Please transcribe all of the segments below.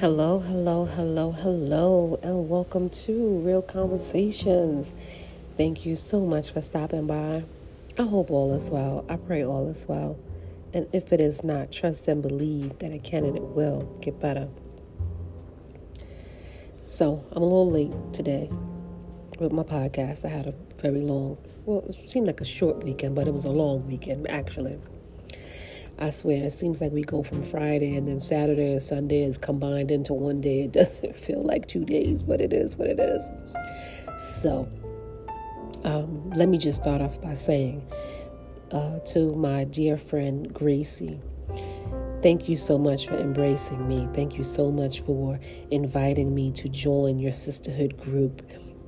Hello, hello, hello, hello, and welcome to Real Conversations. Thank you so much for stopping by. I hope all is well. I pray all is well. And if it is not, trust and believe that it can and it will get better. So, I'm a little late today with my podcast. I had a very long, well, it seemed like a short weekend, but it was a long weekend actually. I swear, it seems like we go from Friday and then Saturday and Sunday is combined into one day. It doesn't feel like two days, but it is what it is. So, um, let me just start off by saying uh, to my dear friend Gracie, thank you so much for embracing me. Thank you so much for inviting me to join your sisterhood group.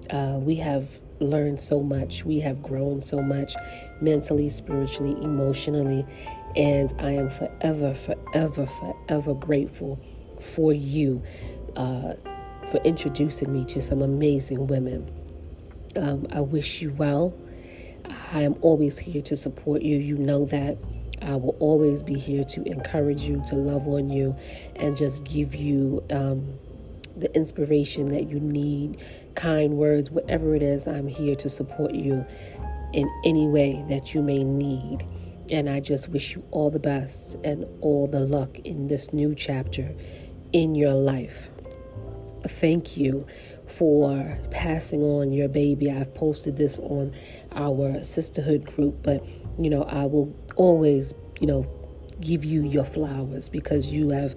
Uh, we have learned so much. We have grown so much mentally, spiritually, emotionally, and I am forever, forever, forever grateful for you uh, for introducing me to some amazing women. Um, I wish you well. I am always here to support you. You know that. I will always be here to encourage you, to love on you, and just give you um, the inspiration that you need, kind words, whatever it is. I'm here to support you in any way that you may need. And I just wish you all the best and all the luck in this new chapter in your life. Thank you for passing on your baby. I've posted this on our sisterhood group, but you know, I will always, you know, give you your flowers because you have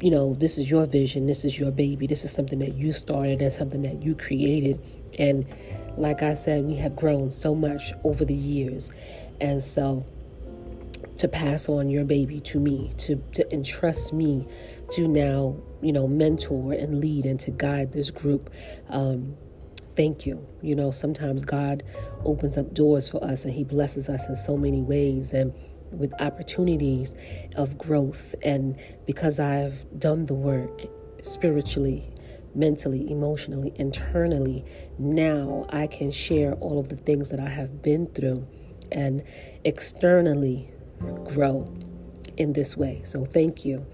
you know, this is your vision, this is your baby, this is something that you started and something that you created. And like I said, we have grown so much over the years. And so to pass on your baby to me, to, to entrust me to now, you know, mentor and lead and to guide this group. Um, thank you. You know, sometimes God opens up doors for us and He blesses us in so many ways and with opportunities of growth. And because I've done the work spiritually, mentally, emotionally, internally, now I can share all of the things that I have been through and externally grow in this way. So thank you.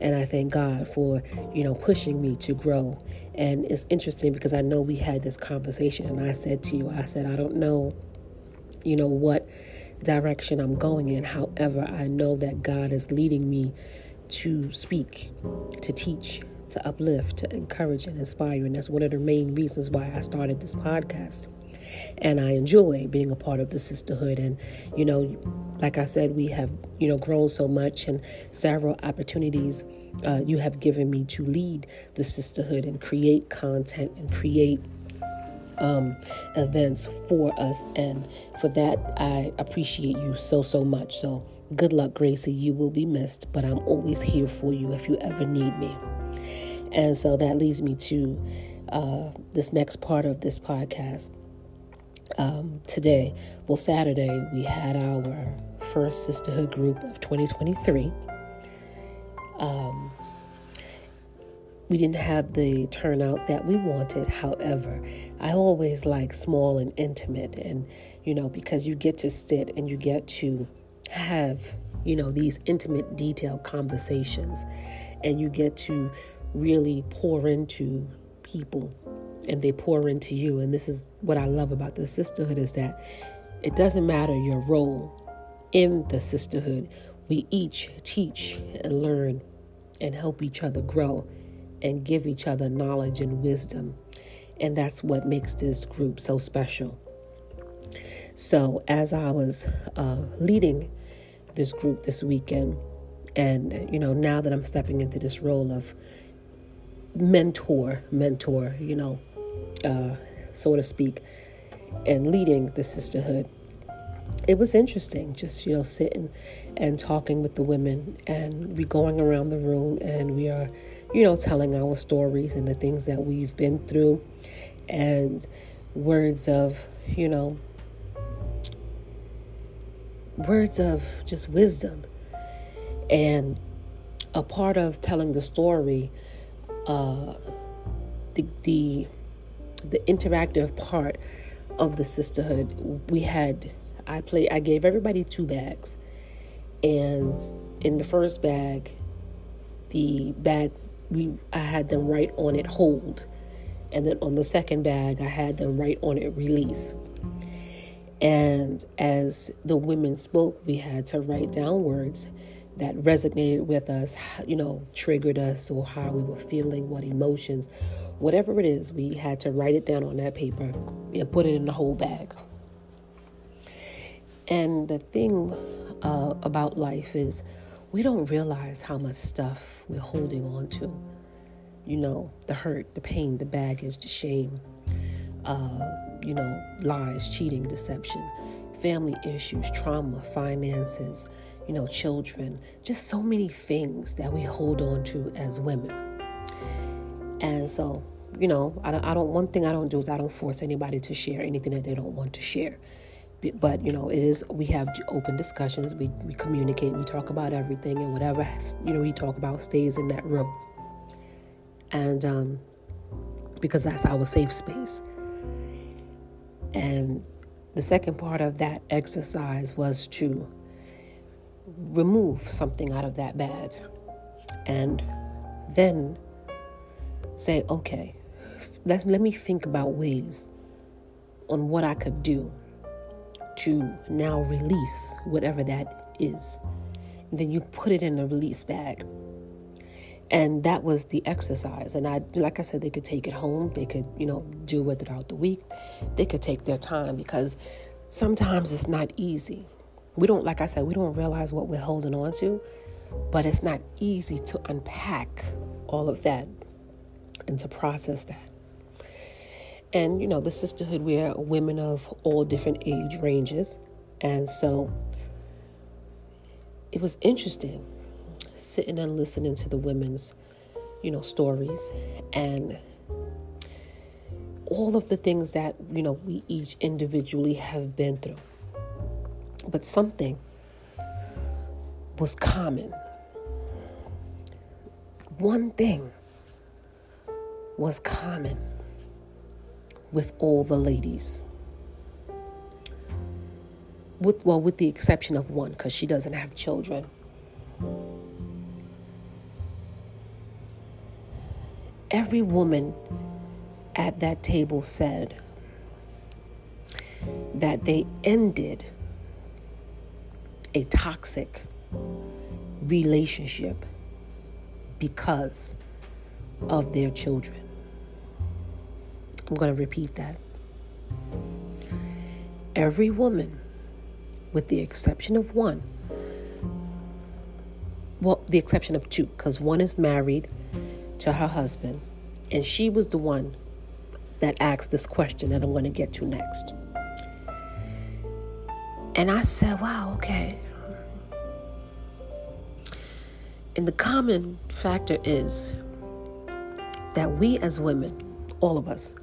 And I thank God for, you know, pushing me to grow. And it's interesting because I know we had this conversation and I said to you, I said, I don't know, you know, what direction I'm going in. However, I know that God is leading me to speak, to teach, to uplift, to encourage and inspire. And that's one of the main reasons why I started this podcast and I enjoy being a part of the sisterhood. And, you know, like I said, we have, you know, grown so much and several opportunities uh, you have given me to lead the sisterhood and create content and create um, events for us. And for that, I appreciate you so, so much. So, good luck, Gracie. You will be missed, but I'm always here for you if you ever need me. And so that leads me to uh, this next part of this podcast um, today, well, Saturday, we had our first sisterhood group of 2023. Um, we didn't have the turnout that we wanted. However, I always like small and intimate, and you know, because you get to sit and you get to have, you know, these intimate, detailed conversations, and you get to really pour into people and they pour into you. And this is what I love about the sisterhood is that it doesn't matter your role in the sisterhood. We each teach and learn and help each other grow and give each other knowledge and wisdom. And that's what makes this group so special. So, as I was uh, leading this group this weekend, and you know, now that I'm stepping into this role of mentor, mentor, you know, uh, so to speak, and leading the sisterhood. It was interesting, just you know, sitting and talking with the women, and we going around the room, and we are, you know, telling our stories and the things that we've been through, and words of, you know, words of just wisdom, and a part of telling the story, uh, the the the interactive part of the sisterhood, we had I play I gave everybody two bags. And in the first bag, the bag we I had them write on it hold. And then on the second bag I had them write on it release. And as the women spoke, we had to write down words that resonated with us, you know, triggered us, or how we were feeling, what emotions, whatever it is, we had to write it down on that paper and put it in the whole bag. And the thing uh, about life is we don't realize how much stuff we're holding on to. You know, the hurt, the pain, the baggage, the shame, uh, you know, lies, cheating, deception, family issues, trauma, finances, you know, children, just so many things that we hold on to as women. And so, you know, I, I don't, one thing I don't do is I don't force anybody to share anything that they don't want to share. But you know it is we have open discussions. We, we communicate. We talk about everything and whatever you know we talk about stays in that room. And um, because that's our safe space. And the second part of that exercise was to remove something out of that bag. And then say okay let's let me think about ways on what i could do to now release whatever that is. And then you put it in the release bag. And that was the exercise. And I, like I said, they could take it home. They could, you know, do it throughout the week. They could take their time because sometimes it's not easy. We don't, like I said, we don't realize what we're holding on to, but it's not easy to unpack all of that and to process that. And, you know, the sisterhood, we're women of all different age ranges. And so it was interesting sitting and listening to the women's, you know, stories and all of the things that, you know, we each individually have been through. But something was common. One thing was common with all the ladies. With well, with the exception of one, because she doesn't have children. Every woman at that table said that they ended a toxic relationship because of their children. I'm going to repeat that. Every woman, with the exception of one, well, the exception of two, because one is married to her husband, and she was the one that asked this question that I'm going to get to next. And I said, wow, okay. And the common factor is that we as women, all of us,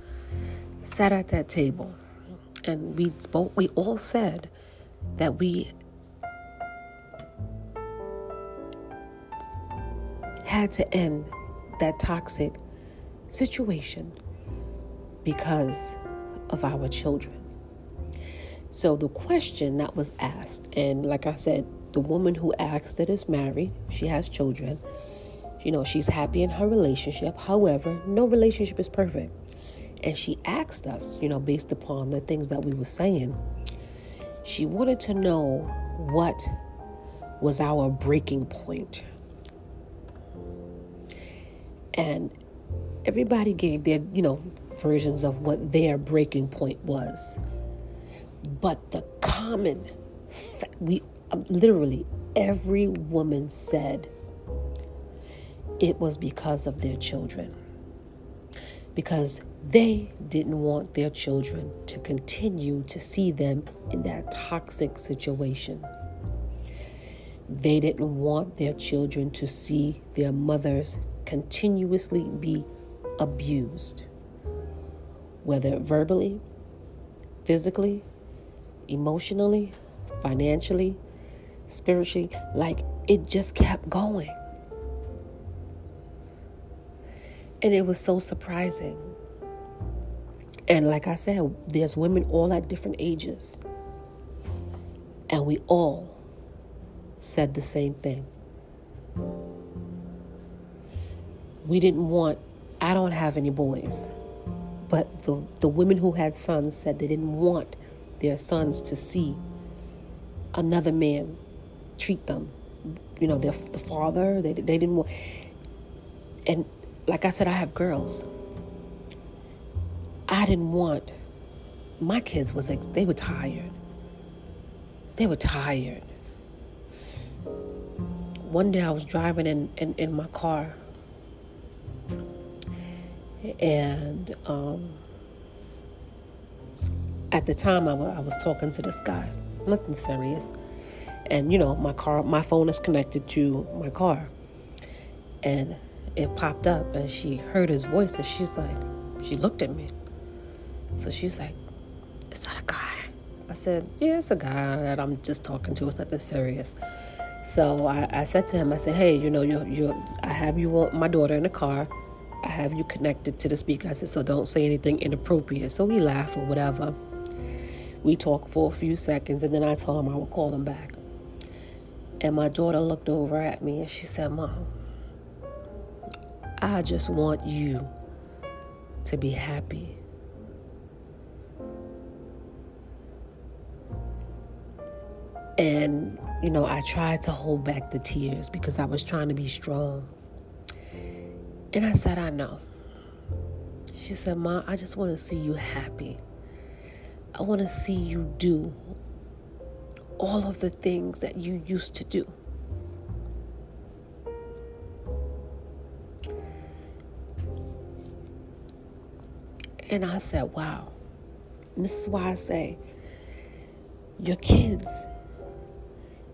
sat at that table and we spoke, we all said that we had to end that toxic situation because of our children. So the question that was asked, and like I said, the woman who asked it is married, she has children. You know, she's happy in her relationship. However, no relationship is perfect. And she asked us, you know, based upon the things that we were saying, she wanted to know what was our breaking point. And everybody gave their, you know, versions of what their breaking point was. But the common, we um, literally, every woman said it was because of their children. Because they didn't want their children to continue to see them in that toxic situation. They didn't want their children to see their mothers continuously be abused, whether verbally, physically, emotionally, financially, spiritually. Like it just kept going. And it was so surprising and like I said, there's women all at different ages. And we all said the same thing. we didn't want, I don't have any boys, but the, the women who had sons said they didn't want their sons to see another man treat them. You know, their the father, they, they didn't want. And like I said, I have girls. I didn't want my kids was they were tired. They were tired. One day I was driving in, in, in my car and um, at the time I, w- I was talking to this guy, nothing serious. And you know, my car, my phone is connected to my car. And it popped up and she heard his voice and she's like, she looked at me. So she's like, is that a guy? I said, yeah, it's a guy that I'm just talking to. It's nothing serious. So I, I said to him, I said, hey, you know, you you I have you my daughter in the car. I have you connected to the speaker. I said, so don't say anything inappropriate. So we laugh or whatever. We talked for a few seconds, and then I told him I would call him back. And my daughter looked over at me and she said, Mom, I just want you to be happy. And, you know, I tried to hold back the tears because I was trying to be strong. And I said, I know. She said, Ma, I just want to see you happy. I want to see you do all of the things that you used to do. And I said, wow. And this is why I say, your kids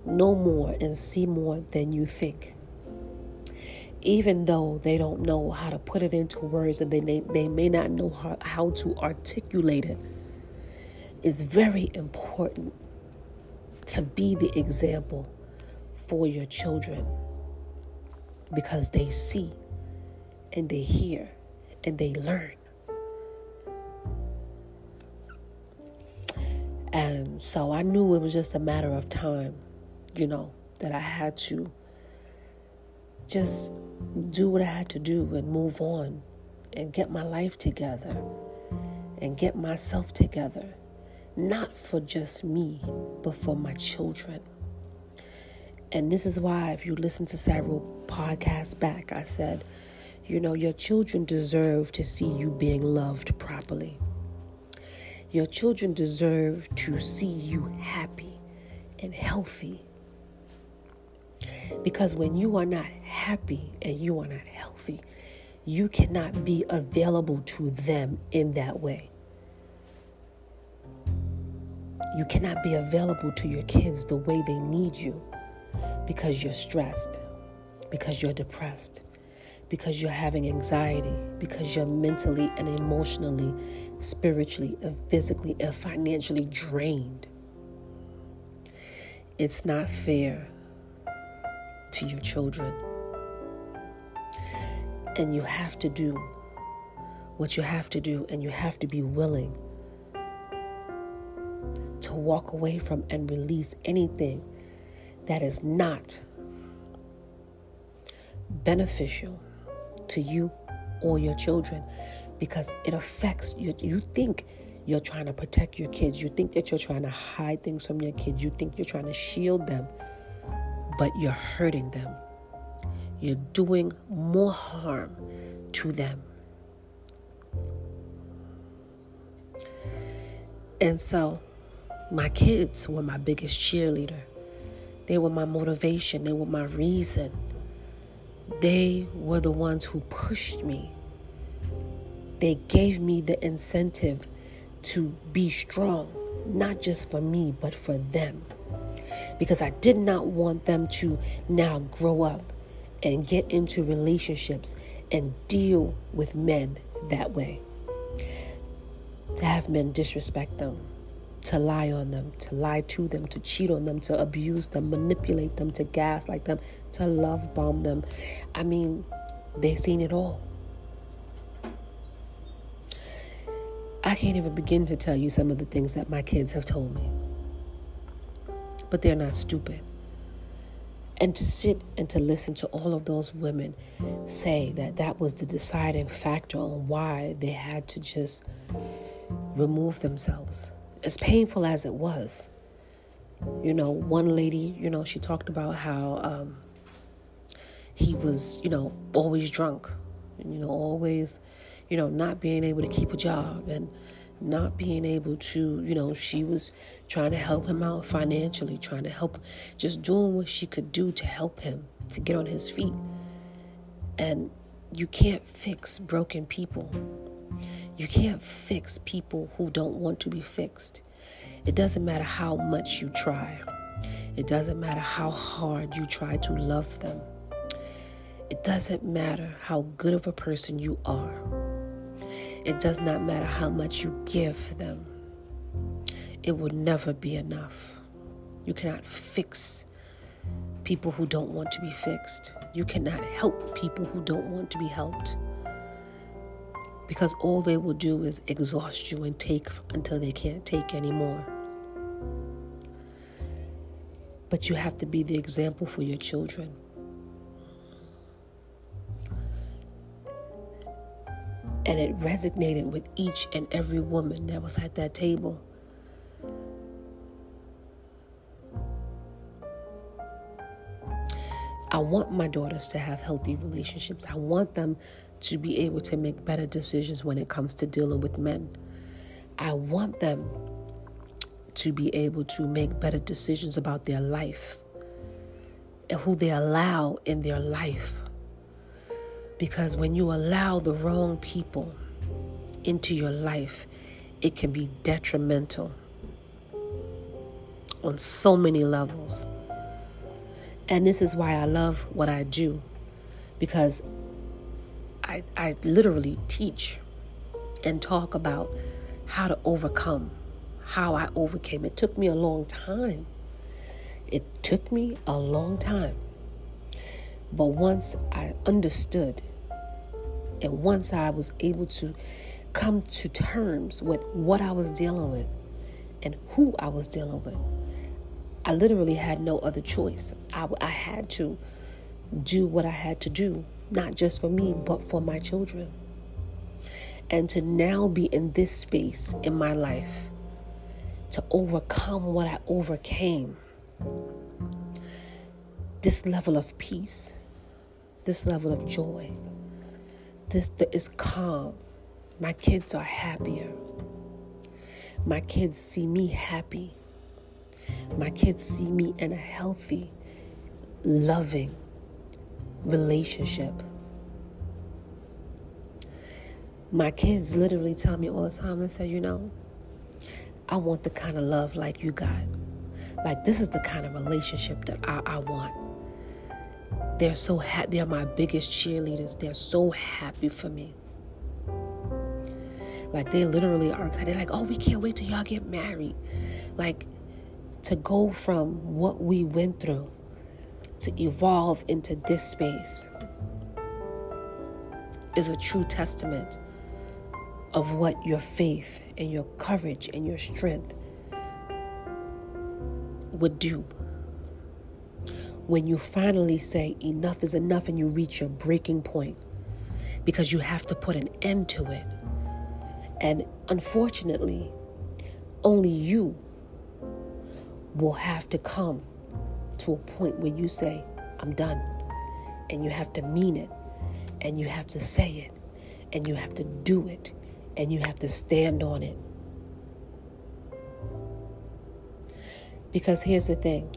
know more and see more than you think. Even though they don't know how to put it into words and they, they, they may not know how, how to articulate it, it's very important to be the example for your children because they see and they hear and they learn. And so I knew it was just a matter of time you know, that I had to just do what I had to do and move on and get my life together and get myself together. Not for just me, but for my children. And this is why, if you listen to several podcasts back, I said, you know, your children deserve to see you being loved properly. Your children deserve to see you happy and healthy because when you are not happy and you are not healthy, you cannot be available to them in that way. You cannot be available to your kids the way they need you because you're stressed, because you're depressed, because you're having anxiety, because you're mentally and emotionally, spiritually, and physically and financially drained. It's not fair to your children. And you have to do what you have to do, and you have to be willing to walk away from and release anything that is not beneficial to you or your children because it affects you. You think you're trying to protect your kids, you think that you're trying to hide things from your kids, you think you're trying to shield them but you're hurting them. You're doing more harm to them. And so, my kids were my biggest cheerleader. They were my motivation. They were my reason. They were the ones who pushed me. They gave me the incentive to be strong, not just for me, but for them because I did not want them to now grow up and get into relationships and deal with men that way. To have men disrespect them, to lie on them, to lie to them, to cheat on them, to abuse them, manipulate them, to gaslight them, to love bomb them. I mean, they've seen it all. I can't even begin to tell you some of the things that my kids have told me but they're not stupid. And to sit and to listen to all of those women say that that was the deciding factor on why they had to just remove themselves. As painful as it was. You know, one lady, you know, she talked about how um, he was, you know, always drunk, and, you know, always, you know, not being able to keep a job and not being able to, you know, she was trying to help him out financially, trying to help, just doing what she could do to help him to get on his feet. And you can't fix broken people. You can't fix people who don't want to be fixed. It doesn't matter how much you try, it doesn't matter how hard you try to love them. It doesn't matter how good of a person you are. It does not matter how much you give them. It will never be enough. You cannot fix people who don't want to be fixed. You cannot help people who don't want to be helped. Because all they will do is exhaust you and take until they can't take anymore. But you have to be the example for your children. And it resonated with each and every woman that was at that table. I want my daughters to have healthy relationships. I want them to be able to make better decisions when it comes to dealing with men. I want them to be able to make better decisions about their life and who they allow in their life. Because when you allow the wrong people into your life, it can be detrimental on so many levels. And this is why I love what I do because I, I literally teach and talk about how to overcome, how I overcame. It took me a long time. It took me a long time. But once I understood and once I was able to come to terms with what I was dealing with and who I was dealing with, I literally had no other choice. I, I had to do what I had to do, not just for me, but for my children. And to now be in this space in my life, to overcome what I overcame, this level of peace, this level of joy, this is calm. My kids are happier. My kids see me happy. My kids see me in a healthy, loving relationship. My kids literally tell me all the time, they say, you know, I want the kind of love like you got. Like, this is the kind of relationship that I, I want. They're so. They're my biggest cheerleaders. They're so happy for me. Like they literally are. They're like, oh, we can't wait till y'all get married. Like to go from what we went through to evolve into this space is a true testament of what your faith and your courage and your strength would do when you finally say enough is enough and you reach your breaking point because you have to put an end to it. And unfortunately, only you will have to come to a point where you say, I'm done. And you have to mean it. And you have to say it. And you have to do it. And you have to stand on it. Because here's the thing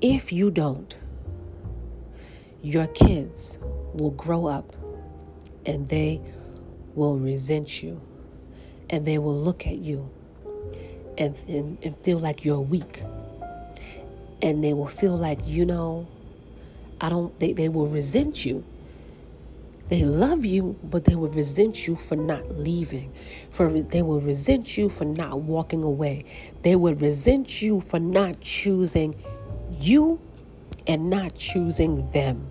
if you don't, your kids will grow up and they will resent you and they will look at you and, and, and, feel like you're weak. And they will feel like you know i don't they, they will resent you. They love you but they will resent you for not leaving. For they will resent you for not walking away. They will resent you for not choosing you and not choosing them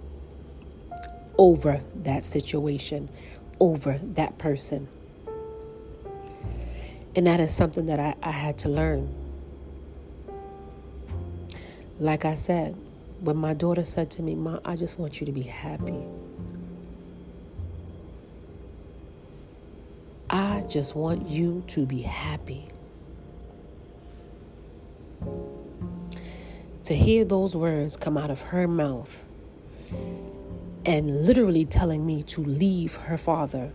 over that situation, over that person. And that is something that I, I had to learn. Like I said, when my daughter said to me, Mom, I just want you to be happy. I just want you to be happy. To hear those words come out of her mouth and literally telling me to leave her father.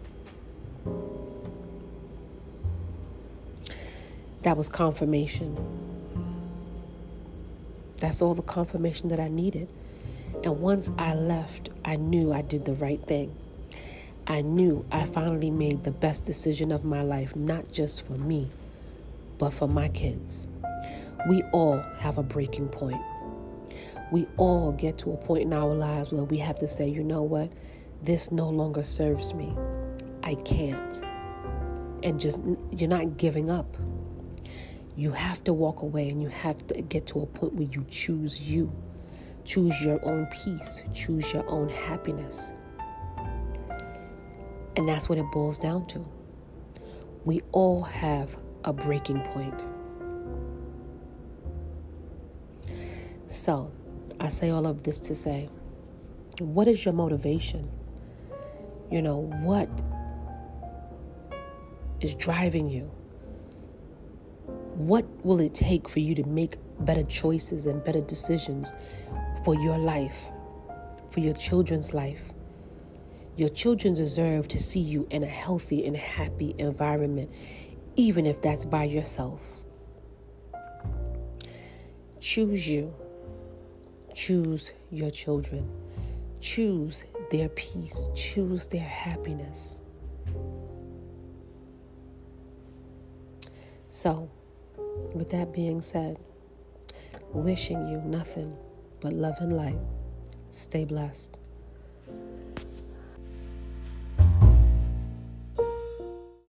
That was confirmation. That's all the confirmation that I needed. And once I left, I knew I did the right thing. I knew I finally made the best decision of my life, not just for me, but for my kids. We all have a breaking point. We all get to a point in our lives where we have to say, you know what? This no longer serves me. I can't. And just, you're not giving up. You have to walk away and you have to get to a point where you choose you. Choose your own peace. Choose your own happiness. And that's what it boils down to. We all have a breaking point. So, I say all of this to say, what is your motivation? You know, what is driving you? What will it take for you to make better choices and better decisions for your life, for your children's life? Your children deserve to see you in a healthy and happy environment, even if that's by yourself. Choose you. Choose your children. Choose their peace. Choose their happiness. So, with that being said, wishing you nothing but love and light. Stay blessed.